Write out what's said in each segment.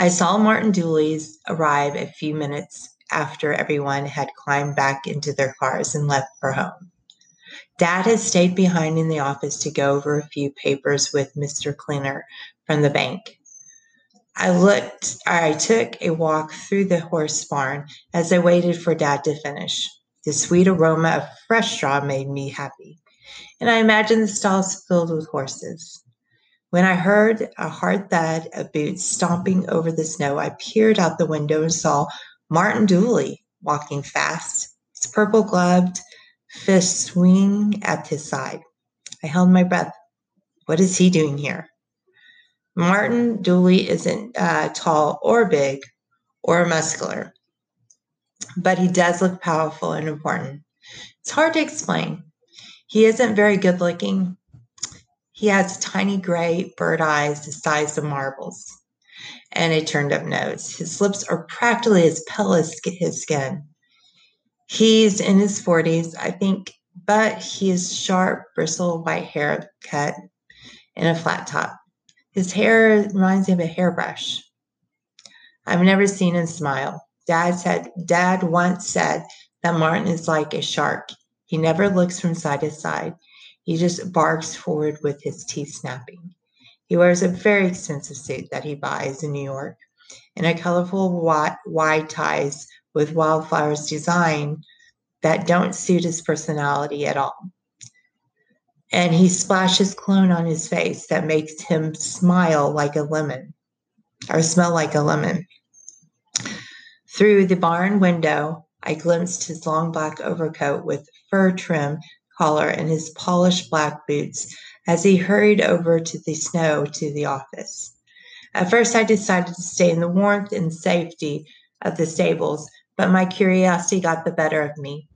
I saw Martin Dooley's arrive a few minutes after everyone had climbed back into their cars and left for home. Dad had stayed behind in the office to go over a few papers with Mr. Cleaner from the bank. I looked, I took a walk through the horse barn as I waited for Dad to finish. The sweet aroma of fresh straw made me happy, and I imagined the stalls filled with horses. When I heard a hard thud of boots stomping over the snow, I peered out the window and saw Martin Dooley walking fast, his purple gloved fist swinging at his side. I held my breath. What is he doing here? Martin Dooley isn't uh, tall or big or muscular, but he does look powerful and important. It's hard to explain. He isn't very good looking. He has tiny gray bird eyes the size of marbles and a turned up nose. His lips are practically as pale as his skin. He's in his 40s, I think, but he has sharp, bristle white hair cut in a flat top. His hair reminds me of a hairbrush. I've never seen him smile. Dad said, Dad once said that Martin is like a shark. He never looks from side to side. He just barks forward with his teeth snapping. He wears a very expensive suit that he buys in New York and a colorful wide ties with wildflowers design that don't suit his personality at all. And he splashes cologne on his face that makes him smile like a lemon or smell like a lemon. Through the barn window, I glimpsed his long black overcoat with fur trim collar and his polished black boots as he hurried over to the snow to the office. At first, I decided to stay in the warmth and safety of the stables, but my curiosity got the better of me.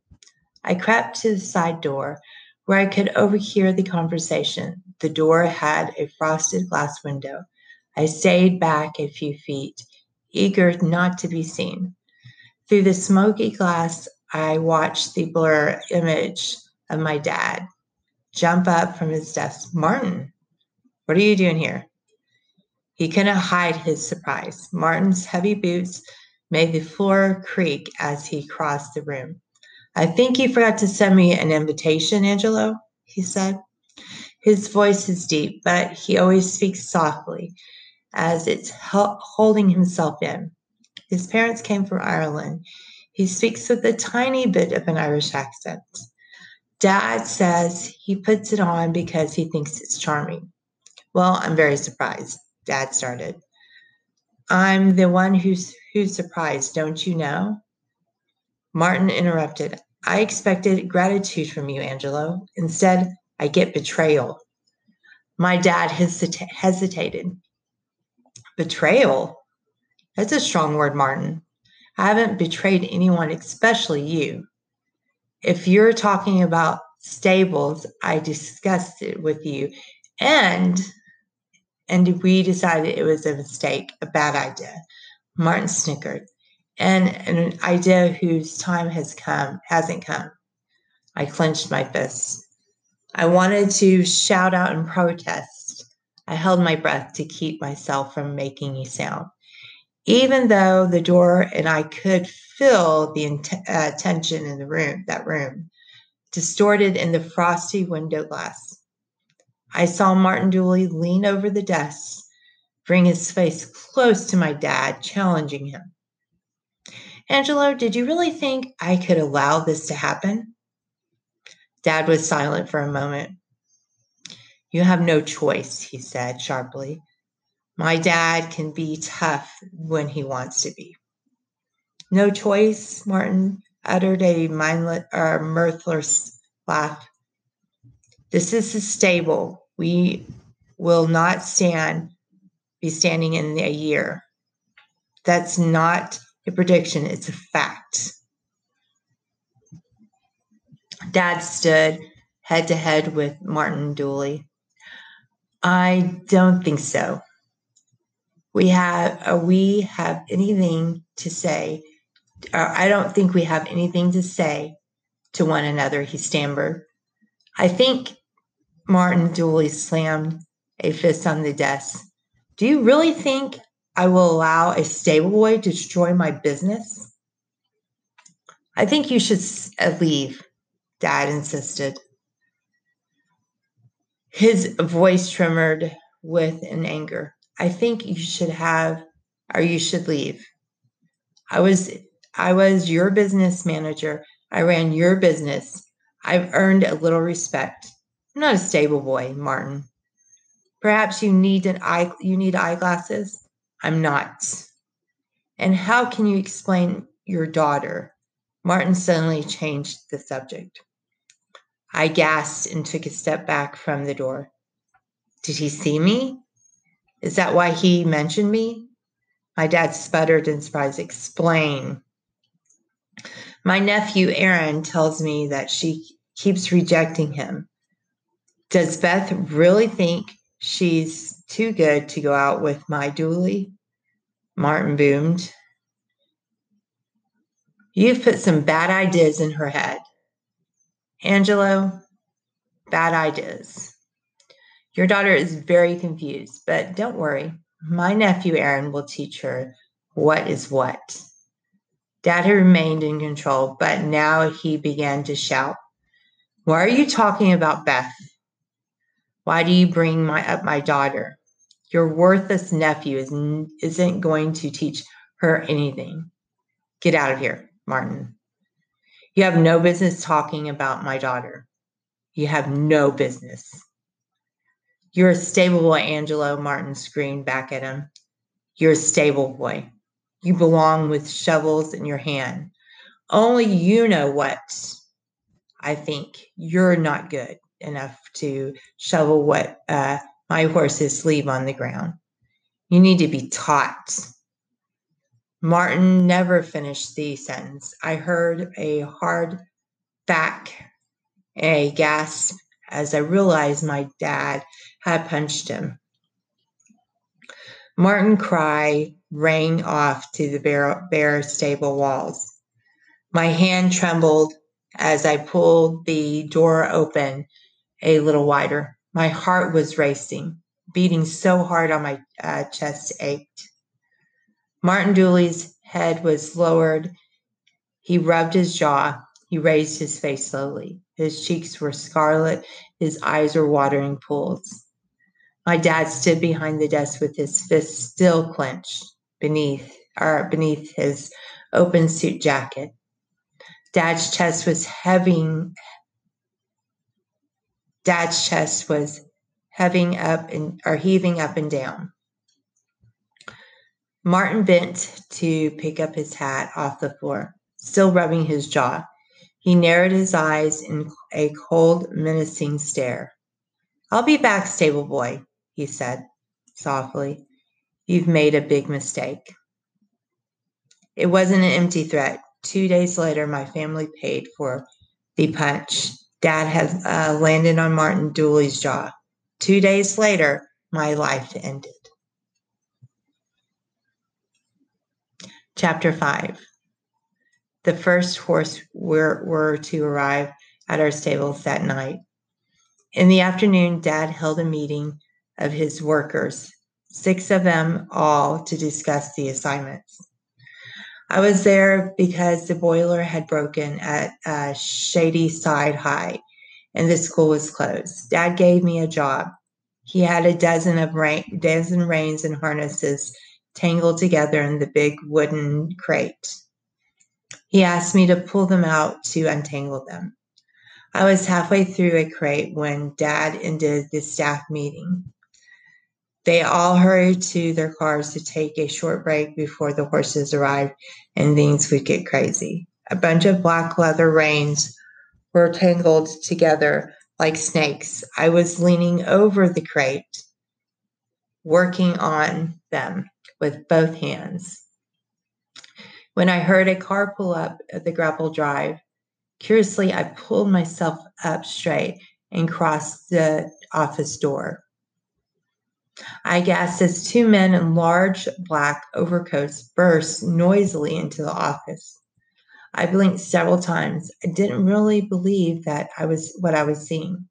I crept to the side door where I could overhear the conversation. The door had a frosted glass window. I stayed back a few feet, eager not to be seen. Through the smoky glass, I watched the blur image of my dad jump up from his desk. Martin, what are you doing here? He couldn't hide his surprise. Martin's heavy boots made the floor creak as he crossed the room. I think you forgot to send me an invitation, Angelo, he said. His voice is deep, but he always speaks softly, as it's holding himself in. His parents came from Ireland. He speaks with a tiny bit of an Irish accent. Dad says he puts it on because he thinks it's charming. Well, I'm very surprised, Dad started. I'm the one who's who's surprised, don't you know? Martin interrupted. I expected gratitude from you, Angelo. Instead, I get betrayal. My dad hesita- hesitated. Betrayal? That's a strong word, Martin. I haven't betrayed anyone, especially you. If you're talking about stables, I discussed it with you and and we decided it was a mistake, a bad idea. Martin snickered and an idea whose time has come hasn't come. I clenched my fists. I wanted to shout out and protest. I held my breath to keep myself from making a sound. Even though the door and I could feel the int- uh, tension in the room, that room, distorted in the frosty window glass. I saw Martin Dooley lean over the desk, bring his face close to my dad, challenging him. Angelo, did you really think I could allow this to happen? Dad was silent for a moment. You have no choice, he said sharply. My dad can be tough when he wants to be. No choice, Martin uttered a mindless or mirthless laugh. This is the stable. We will not stand be standing in a year. That's not a prediction, it's a fact. Dad stood head to head with Martin Dooley. I don't think so. We have uh, we have anything to say. Uh, I don't think we have anything to say to one another, he stammered. I think Martin Dooley slammed a fist on the desk. Do you really think I will allow a stable boy to destroy my business? I think you should uh, leave, Dad insisted. His voice trembled with an anger. I think you should have, or you should leave. I was, I was your business manager. I ran your business. I've earned a little respect. I'm not a stable boy, Martin. Perhaps you need an eye, you need eyeglasses. I'm not. And how can you explain your daughter? Martin suddenly changed the subject. I gasped and took a step back from the door. Did he see me? Is that why he mentioned me? My dad sputtered in surprise. Explain. My nephew Aaron tells me that she keeps rejecting him. Does Beth really think she's too good to go out with my Dooley? Martin boomed. You've put some bad ideas in her head. Angelo, bad ideas. Your daughter is very confused, but don't worry. My nephew Aaron will teach her what is what. Dad had remained in control, but now he began to shout. Why are you talking about Beth? Why do you bring my up my daughter? Your worthless nephew is, isn't going to teach her anything. Get out of here, Martin. You have no business talking about my daughter. You have no business. You're a stable boy, Angelo, Martin screamed back at him. You're a stable boy. You belong with shovels in your hand. Only you know what. I think you're not good enough to shovel what uh, my horses leave on the ground. You need to be taught. Martin never finished the sentence. I heard a hard back, a gasp as I realized my dad had punched him. Martin cry rang off to the bare, bare stable walls. My hand trembled as I pulled the door open a little wider. My heart was racing, beating so hard on my uh, chest ached. Martin Dooley's head was lowered. He rubbed his jaw. He raised his face slowly. His cheeks were scarlet. His eyes were watering pools. My dad stood behind the desk with his fists still clenched beneath or beneath his open suit jacket. Dad's chest was heaving Dad's chest was heaving up and or heaving up and down. Martin bent to pick up his hat off the floor, still rubbing his jaw. He narrowed his eyes in a cold, menacing stare. I'll be back, stable boy, he said softly. You've made a big mistake. It wasn't an empty threat. Two days later, my family paid for the punch. Dad had uh, landed on Martin Dooley's jaw. Two days later, my life ended. Chapter 5 The first horse were, were to arrive at our stables that night. In the afternoon, Dad held a meeting of his workers, six of them all, to discuss the assignments. I was there because the boiler had broken at Shadyside High and the school was closed. Dad gave me a job. He had a dozen of rain, dozen reins and harnesses tangled together in the big wooden crate. He asked me to pull them out to untangle them. I was halfway through a crate when Dad ended the staff meeting. They all hurried to their cars to take a short break before the horses arrived and things would get crazy. A bunch of black leather reins were tangled together like snakes. I was leaning over the crate, working on them with both hands. When I heard a car pull up at the gravel drive, curiously, I pulled myself up straight and crossed the office door. I gasped as two men in large black overcoats burst noisily into the office. I blinked several times. I didn't really believe that I was what I was seeing.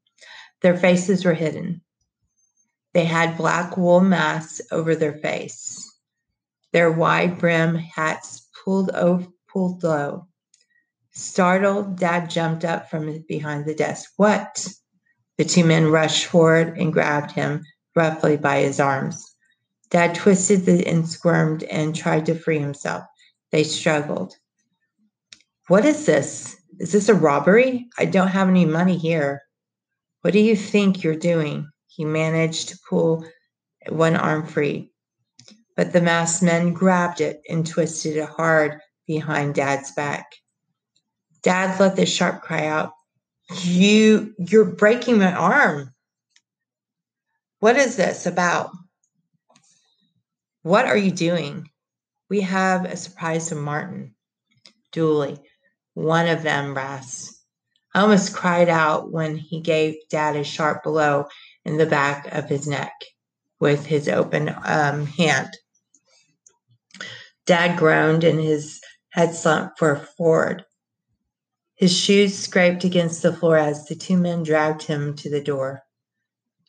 Their faces were hidden. They had black wool masks over their face. their wide brim hats pulled over, pulled low. Startled, Dad jumped up from behind the desk. What? The two men rushed forward and grabbed him roughly by his arms. Dad twisted and squirmed and tried to free himself. They struggled. What is this? Is this a robbery? I don't have any money here. What do you think you're doing? He managed to pull one arm free, but the masked men grabbed it and twisted it hard behind Dad's back. Dad let the sharp cry out, You you're breaking my arm. What is this about? What are you doing? We have a surprise from Martin. Dooley, one of them, Ras. I almost cried out when he gave Dad a sharp blow in the back of his neck with his open um, hand. Dad groaned and his head slumped for forward. His shoes scraped against the floor as the two men dragged him to the door.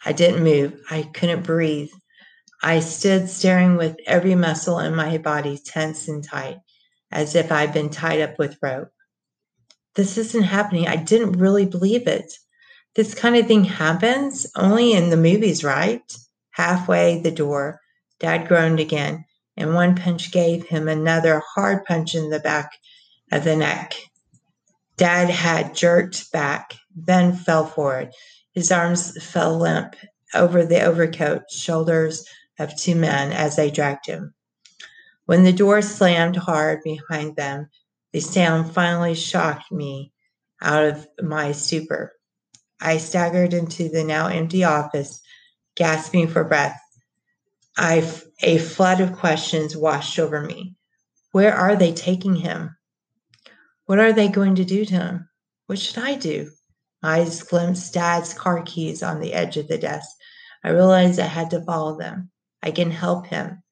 I didn't move. I couldn't breathe. I stood staring with every muscle in my body tense and tight, as if I'd been tied up with rope. This isn't happening. I didn't really believe it. This kind of thing happens only in the movies, right? Halfway the door, Dad groaned again, and one punch gave him another hard punch in the back of the neck. Dad had jerked back, then fell forward. His arms fell limp over the overcoat, shoulders of two men as they dragged him. When the door slammed hard behind them, the sound finally shocked me out of my stupor. I staggered into the now empty office, gasping for breath. I, a flood of questions washed over me. Where are they taking him? What are they going to do to him? What should I do? Eyes glimpsed Dad's car keys on the edge of the desk. I realized I had to follow them. I can help him.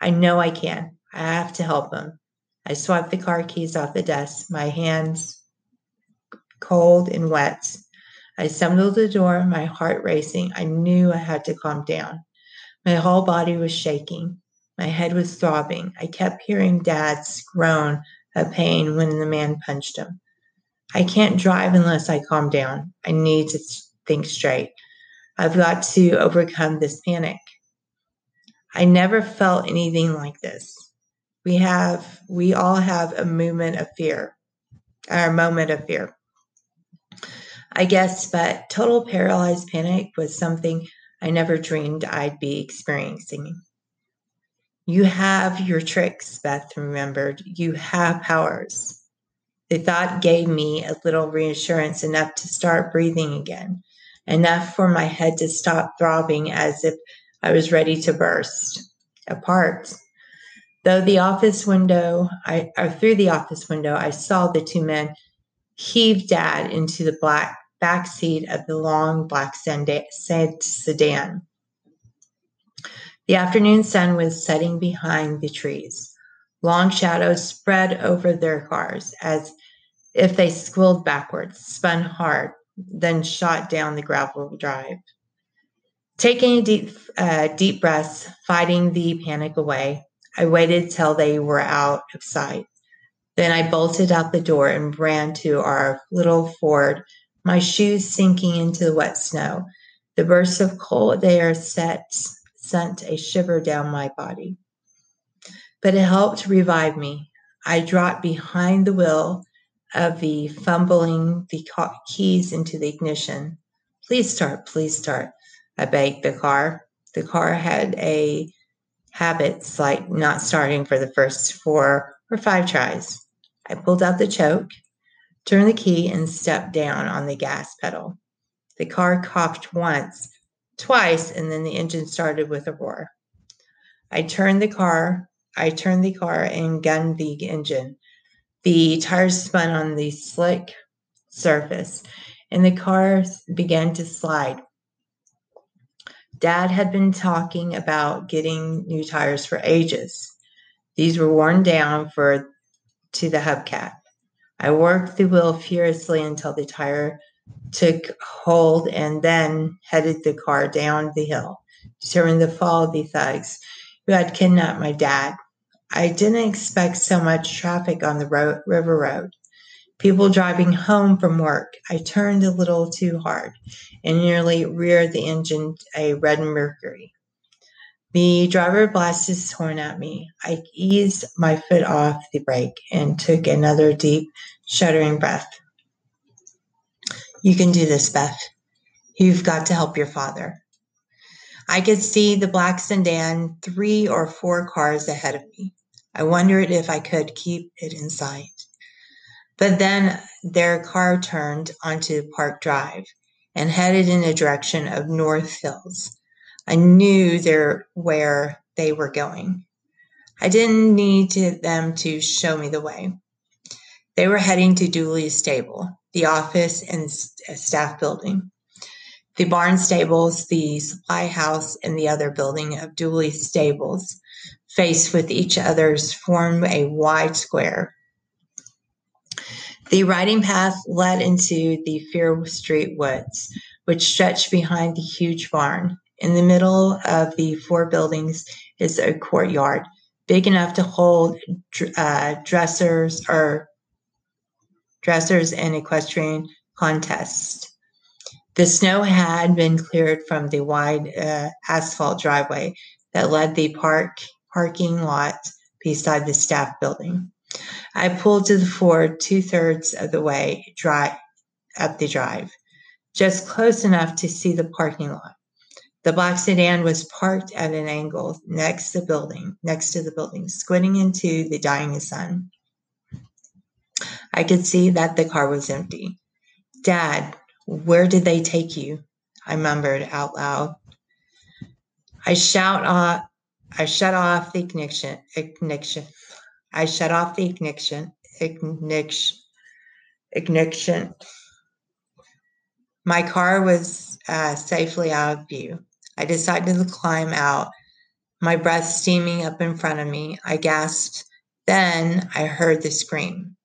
I know I can. I have to help him. I swiped the car keys off the desk, my hands cold and wet. I stumbled to the door, my heart racing. I knew I had to calm down. My whole body was shaking. My head was throbbing. I kept hearing Dad's groan of pain when the man punched him. I can't drive unless I calm down. I need to think straight. I've got to overcome this panic. I never felt anything like this. We have, we all have a moment of fear, our moment of fear. I guess, but total paralyzed panic was something I never dreamed I'd be experiencing. You have your tricks, Beth remembered. You have powers. The thought gave me a little reassurance enough to start breathing again, enough for my head to stop throbbing as if I was ready to burst apart. Though the office window, I or through the office window, I saw the two men heave Dad into the black back seat of the long black sedan. The afternoon sun was setting behind the trees. Long shadows spread over their cars as if they squilled backwards, spun hard, then shot down the gravel drive. Taking a deep, uh, deep breath, fighting the panic away, I waited till they were out of sight. Then I bolted out the door and ran to our little Ford, my shoes sinking into the wet snow. The burst of cold air set, sent a shiver down my body. But it helped revive me. I dropped behind the wheel of the fumbling the keys into the ignition. Please start, please start. I begged the car. The car had a habits like not starting for the first four or five tries. I pulled out the choke, turned the key, and stepped down on the gas pedal. The car coughed once, twice, and then the engine started with a roar. I turned the car, I turned the car and gunned the engine. The tires spun on the slick surface, and the car began to slide Dad had been talking about getting new tires for ages. These were worn down for to the hubcap. I worked the wheel furiously until the tire took hold and then headed the car down the hill, determined to follow the thugs who had kidnapped my dad. I didn't expect so much traffic on the road, river road. People driving home from work. I turned a little too hard and nearly reared the engine a red Mercury. The driver blasted his horn at me. I eased my foot off the brake and took another deep, shuddering breath. You can do this, Beth. You've got to help your father. I could see the black sedan three or four cars ahead of me. I wondered if I could keep it in sight. But then their car turned onto Park Drive and headed in the direction of North Hills. I knew there where they were going. I didn't need to, them to show me the way. They were heading to Dooley's stable, the office and uh, staff building. The barn stables, the supply house, and the other building of Dooley's stables, faced with each other's, form a wide square the riding path led into the Fear Street woods, which stretched behind the huge barn. In the middle of the four buildings is a courtyard, big enough to hold uh, dressers or dressers and equestrian contests. The snow had been cleared from the wide uh, asphalt driveway that led the park parking lot beside the staff building. I pulled to the ford two thirds of the way up the drive, just close enough to see the parking lot. The black sedan was parked at an angle next to the building, next to the building, squinting into the dying sun. I could see that the car was empty. Dad, where did they take you? I murmured out loud. I shout off I shut off the ignition ignition I shut off the ignition. Ignition. Ignition. My car was uh, safely out of view. I decided to climb out, my breath steaming up in front of me. I gasped. Then I heard the scream.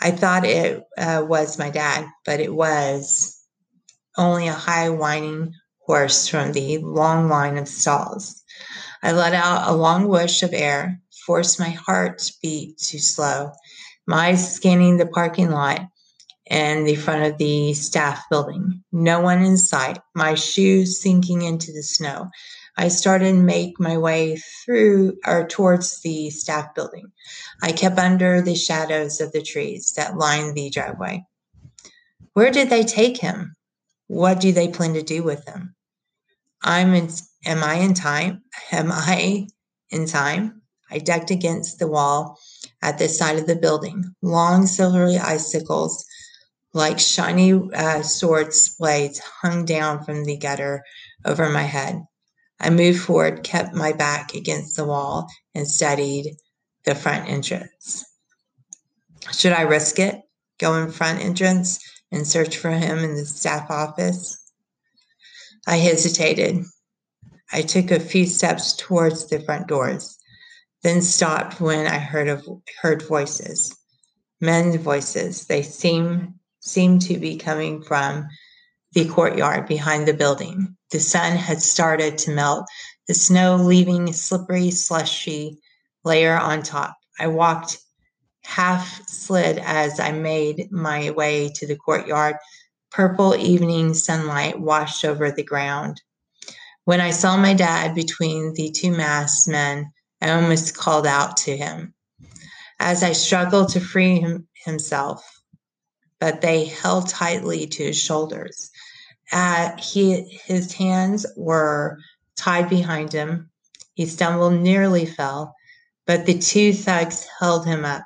I thought it uh, was my dad, but it was only a high whining horse from the long line of stalls. I let out a long whoosh of air forced my heart beat to slow. My eyes scanning the parking lot and the front of the staff building. No one in sight. My shoes sinking into the snow. I started to make my way through or towards the staff building. I kept under the shadows of the trees that lined the driveway. Where did they take him? What do they plan to do with him? I'm in, am I in time? Am I in time? I ducked against the wall at the side of the building. Long silvery icicles, like shiny uh, swords blades, hung down from the gutter over my head. I moved forward, kept my back against the wall, and studied the front entrance. Should I risk it? Go in front entrance and search for him in the staff office? I hesitated. I took a few steps towards the front doors then stopped when I heard of heard voices, men's voices. They seem seemed to be coming from the courtyard behind the building. The sun had started to melt, the snow leaving a slippery, slushy layer on top. I walked half slid as I made my way to the courtyard. Purple evening sunlight washed over the ground. When I saw my dad between the two masked men, I almost called out to him as I struggled to free him, himself, but they held tightly to his shoulders. Uh, he, his hands were tied behind him. He stumbled, nearly fell, but the two thugs held him up.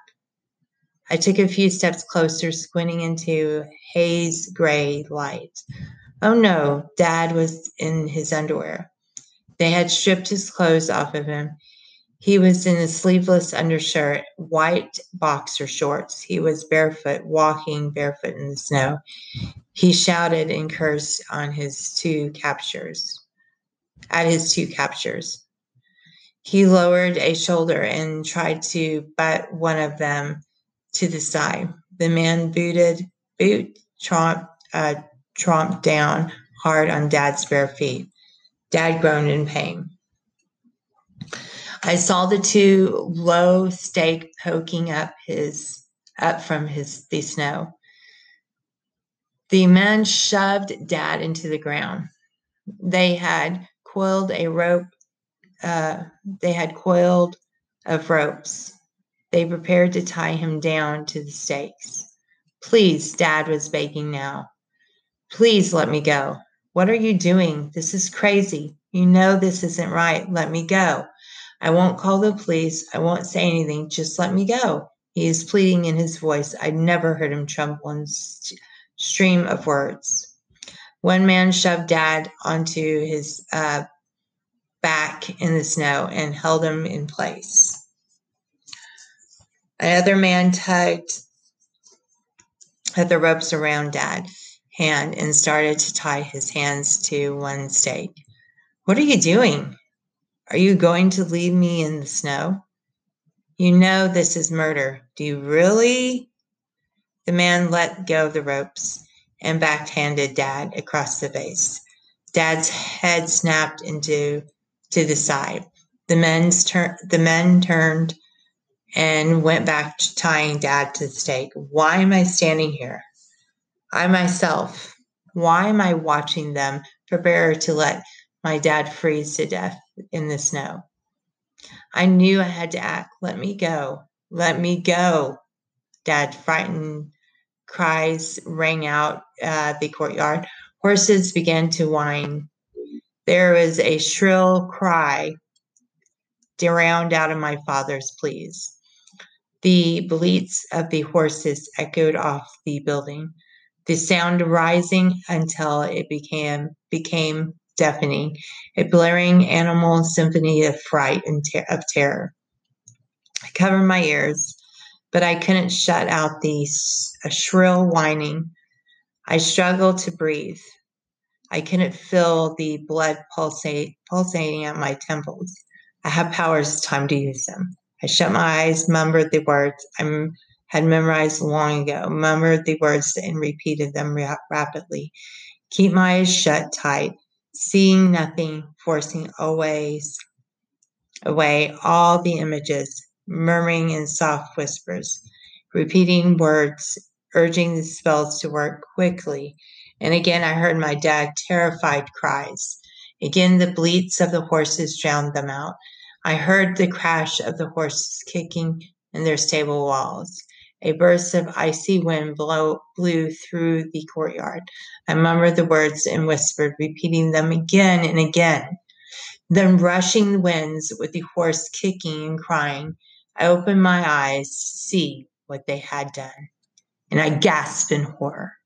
I took a few steps closer, squinting into haze gray light. Oh no, Dad was in his underwear. They had stripped his clothes off of him. He was in a sleeveless undershirt, white boxer shorts. He was barefoot, walking barefoot in the snow. He shouted and cursed on his two captures, at his two captures. He lowered a shoulder and tried to butt one of them to the side. The man booted, boot tromped, uh, tromped down hard on Dad's bare feet. Dad groaned in pain. I saw the two low stake poking up his up from his the snow. The men shoved Dad into the ground. They had coiled a rope. Uh, they had coiled of ropes. They prepared to tie him down to the stakes. Please, Dad was begging now. Please let me go. What are you doing? This is crazy. You know this isn't right. Let me go. I won't call the police. I won't say anything. Just let me go. He is pleading in his voice. I'd never heard him tremble in st- stream of words. One man shoved Dad onto his uh, back in the snow and held him in place. Another man tugged at the ropes around Dad's hand and started to tie his hands to one stake. What are you doing? Are you going to leave me in the snow? You know this is murder. Do you really? The man let go of the ropes and backhanded Dad across the face. Dad's head snapped into to the side. The men's tur- the men turned and went back to tying Dad to the stake. Why am I standing here? I myself, why am I watching them prepare to let my dad freeze to death in the snow? I knew I had to act. Let me go. Let me go. Dad, frightened cries rang out uh, the courtyard. Horses began to whine. There was a shrill cry drowned out of my father's pleas. The bleats of the horses echoed off the building, the sound rising until it became became deafening, a blaring animal symphony of fright and ter- of terror. I covered my ears, but I couldn't shut out the shrill whining. I struggled to breathe. I couldn't feel the blood pulsate, pulsating at my temples. I have powers, time to use them. I shut my eyes, murmured the words I had memorized long ago, murmured the words and repeated them ra- rapidly. Keep my eyes shut tight, seeing nothing, forcing always away all the images, murmuring in soft whispers, repeating words, urging the spells to work quickly. And again, I heard my dad terrified cries. Again, the bleats of the horses drowned them out. I heard the crash of the horses kicking in their stable walls. A burst of icy wind blow, blew through the courtyard. I murmured the words and whispered, repeating them again and again. Then, rushing winds with the horse kicking and crying, I opened my eyes to see what they had done, and I gasped in horror.